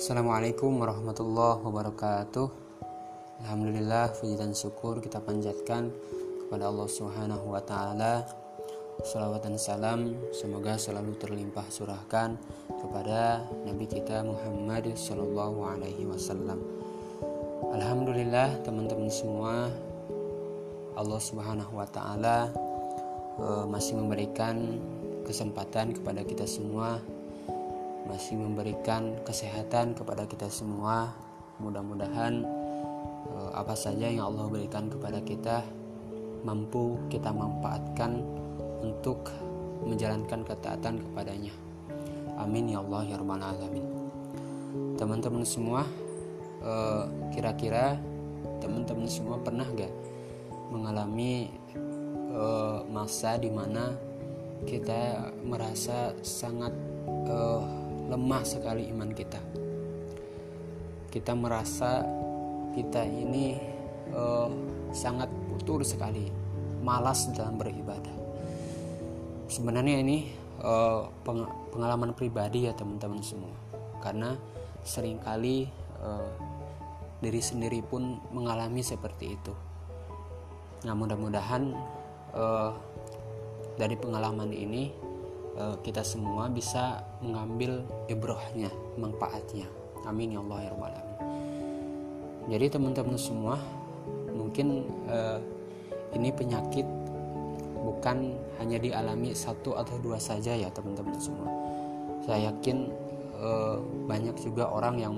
Assalamualaikum warahmatullahi wabarakatuh Alhamdulillah puji dan syukur kita panjatkan kepada Allah Subhanahu wa taala. Salawat dan salam semoga selalu terlimpah surahkan kepada Nabi kita Muhammad Shallallahu alaihi wasallam. Alhamdulillah teman-teman semua Allah Subhanahu wa taala eh, masih memberikan kesempatan kepada kita semua masih memberikan kesehatan kepada kita semua. Mudah-mudahan eh, apa saja yang Allah berikan kepada kita mampu kita manfaatkan untuk menjalankan ketaatan kepadanya. Amin ya Allah ya rabbal alamin. Teman-teman semua, eh, kira-kira teman-teman semua pernah gak mengalami eh, masa di mana kita merasa sangat lemah sekali iman kita. Kita merasa kita ini uh, sangat putur sekali, malas dalam beribadah. Sebenarnya ini uh, pengalaman pribadi ya teman-teman semua, karena sering kali uh, diri sendiri pun mengalami seperti itu. Nah mudah-mudahan uh, dari pengalaman ini kita semua bisa mengambil ibrohnya, manfaatnya. Amin ya Allah ya Rabbal Alamin. Jadi teman-teman semua mungkin uh, ini penyakit bukan hanya dialami satu atau dua saja ya teman-teman semua. Saya yakin uh, banyak juga orang yang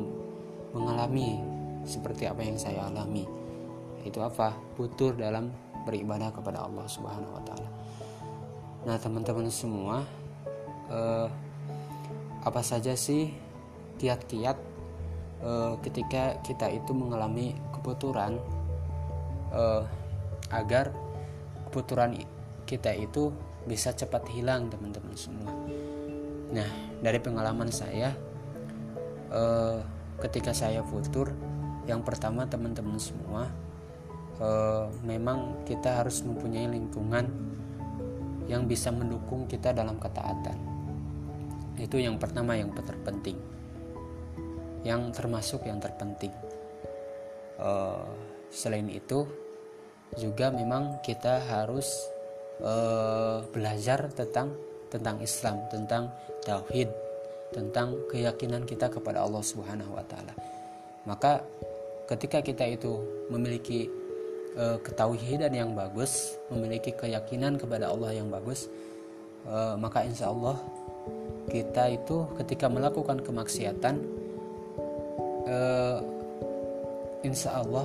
mengalami seperti apa yang saya alami. Itu apa? Putur dalam beribadah kepada Allah Subhanahu wa taala. Nah, teman-teman semua, eh, apa saja sih kiat-kiat eh, ketika kita itu mengalami keputuran eh, agar keputuran kita itu bisa cepat hilang teman-teman semua. Nah dari pengalaman saya eh, ketika saya futur yang pertama teman-teman semua eh, memang kita harus mempunyai lingkungan yang bisa mendukung kita dalam ketaatan itu yang pertama yang terpenting. Yang termasuk yang terpenting. Uh, selain itu juga memang kita harus uh, belajar tentang tentang Islam tentang tauhid tentang keyakinan kita kepada Allah Subhanahu wa taala. Maka ketika kita itu memiliki uh, ketauhidan yang bagus memiliki keyakinan kepada Allah yang bagus maka insya Allah kita itu ketika melakukan kemaksiatan uh, insya Allah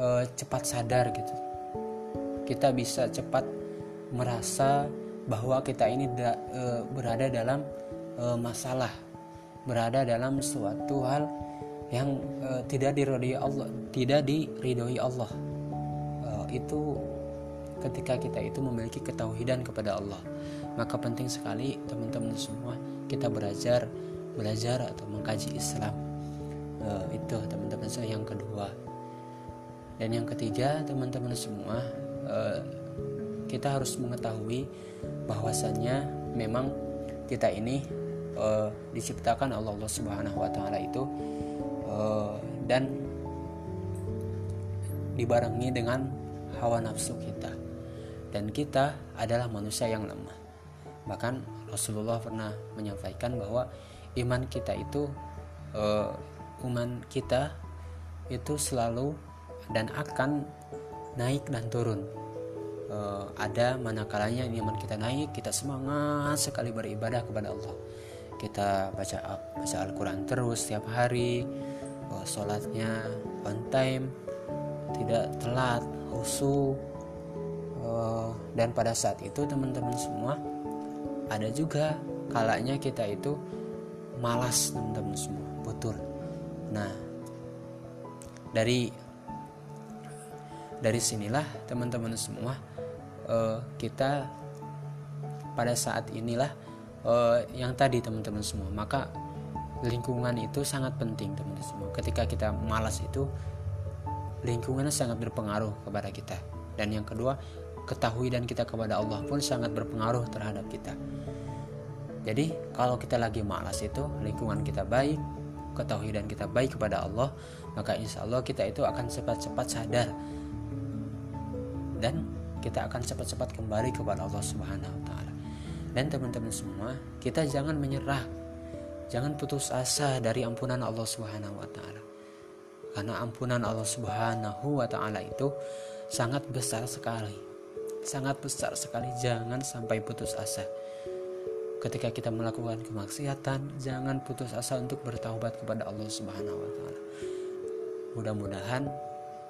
uh, cepat sadar gitu. Kita bisa cepat merasa bahwa kita ini da, uh, berada dalam uh, masalah berada dalam suatu hal yang uh, tidak diridhoi Allah tidak diridhoi Allah. Uh, itu ketika kita itu memiliki ketauhidan kepada Allah. Maka penting sekali teman-teman semua kita belajar belajar atau mengkaji Islam. Uh, itu teman-teman saya yang kedua. Dan yang ketiga teman-teman semua uh, kita harus mengetahui bahwasannya memang kita ini uh, diciptakan Allah, Allah Subhanahu Wa Taala itu uh, dan dibarengi dengan hawa nafsu kita dan kita adalah manusia yang lemah. Bahkan Rasulullah pernah menyampaikan bahwa iman kita itu uh, iman kita itu selalu dan akan naik dan turun. Uh, ada manakalanya iman kita naik kita semangat sekali beribadah kepada Allah. Kita baca baca Al-Quran terus setiap hari uh, sholatnya on time tidak telat khusyuk uh, dan pada saat itu teman-teman semua ada juga kalanya kita itu malas teman-teman semua betul nah dari dari sinilah teman-teman semua uh, kita pada saat inilah uh, yang tadi teman-teman semua. Maka lingkungan itu sangat penting teman-teman semua. Ketika kita malas itu lingkungannya sangat berpengaruh kepada kita. Dan yang kedua ketahui dan kita kepada Allah pun sangat berpengaruh terhadap kita. Jadi kalau kita lagi malas itu lingkungan kita baik, ketauhidan kita baik kepada Allah maka insya Allah kita itu akan cepat-cepat sadar dan kita akan cepat-cepat kembali kepada Allah Subhanahu wa taala. Dan teman-teman semua, kita jangan menyerah. Jangan putus asa dari ampunan Allah Subhanahu wa taala. Karena ampunan Allah Subhanahu wa taala itu sangat besar sekali. Sangat besar sekali. Jangan sampai putus asa. Ketika kita melakukan kemaksiatan, jangan putus asa untuk bertaubat kepada Allah Subhanahu wa taala. Mudah-mudahan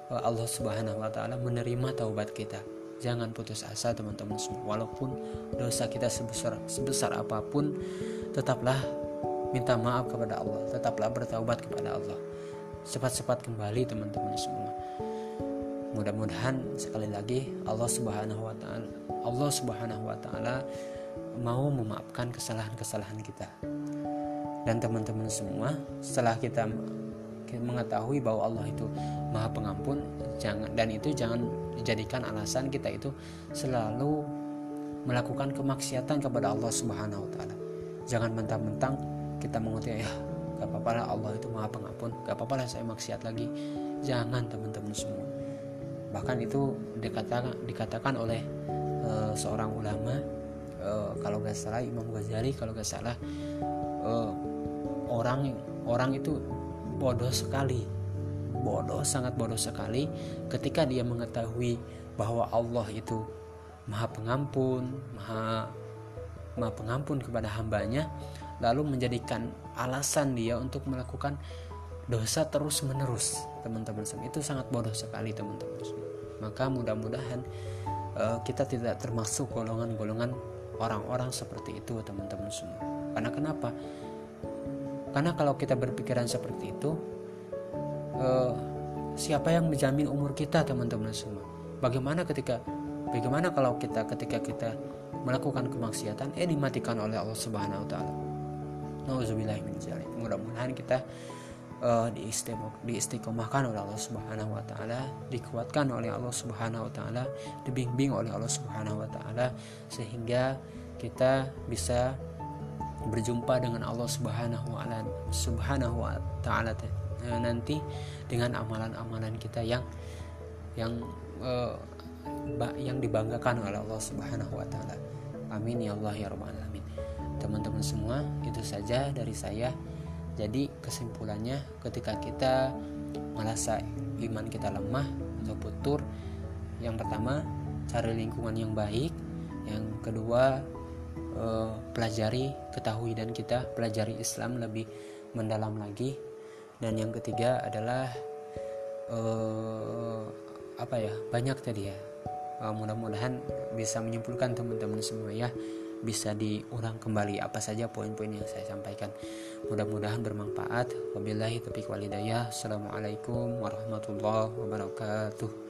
Allah Subhanahu wa taala menerima taubat kita. Jangan putus asa teman-teman semua. Walaupun dosa kita sebesar sebesar apa pun, tetaplah minta maaf kepada Allah, tetaplah bertaubat kepada Allah. Cepat-cepat kembali teman-teman semua. Mudah-mudahan sekali lagi Allah Subhanahu wa taala Allah Subhanahu wa taala mau memaafkan kesalahan-kesalahan kita. Dan teman-teman semua, setelah kita mengetahui bahwa Allah itu Maha Pengampun jangan dan itu jangan dijadikan alasan kita itu selalu melakukan kemaksiatan kepada Allah Subhanahu wa taala. Jangan mentang-mentang kita mengerti ya gak apa-apa lah Allah itu Maha Pengampun, gak apa-apa lah saya maksiat lagi. Jangan teman-teman semua. Bahkan itu dikatakan dikatakan oleh uh, seorang ulama uh, kalau gak salah Imam Ghazali kalau gak salah uh, orang orang itu bodoh sekali. Bodoh sangat bodoh sekali. Ketika dia mengetahui bahwa Allah itu maha pengampun maha maha pengampun kepada hambanya lalu menjadikan alasan dia untuk melakukan dosa terus menerus teman-teman semua. Itu sangat bodoh sekali teman-teman semua. Maka mudah-mudahan uh, kita tidak termasuk golongan-golongan orang-orang seperti itu teman-teman semua. Karena kenapa? Karena kalau kita berpikiran seperti itu, eh, siapa yang menjamin umur kita, teman-teman semua? Bagaimana ketika, bagaimana kalau kita ketika kita melakukan kemaksiatan, eh dimatikan oleh Allah Subhanahu Wa Taala? Mudah-mudahan kita uh, diistiqomahkan oleh Allah Subhanahu wa taala, dikuatkan oleh Allah Subhanahu wa taala, dibimbing oleh Allah Subhanahu wa taala sehingga kita bisa berjumpa dengan Allah Subhanahu wa Subhanahu wa taala eh, nanti dengan amalan-amalan kita yang yang uh, yang dibanggakan oleh Allah Subhanahu wa taala. Amin ya Allah ya rabbal alamin. Teman-teman semua, itu saja dari saya. Jadi kesimpulannya ketika kita merasa iman kita lemah atau putur, yang pertama cari lingkungan yang baik, yang kedua uh, pelajari ketahui dan kita pelajari Islam lebih mendalam lagi. Dan yang ketiga adalah uh, apa ya banyak tadi ya. Uh, mudah-mudahan bisa menyimpulkan teman-teman semua ya. Bisa diulang kembali apa saja poin-poin yang saya sampaikan mudah-mudahan bermanfaat. Wabillahi taufiq walhidayah assalamualaikum warahmatullahi wabarakatuh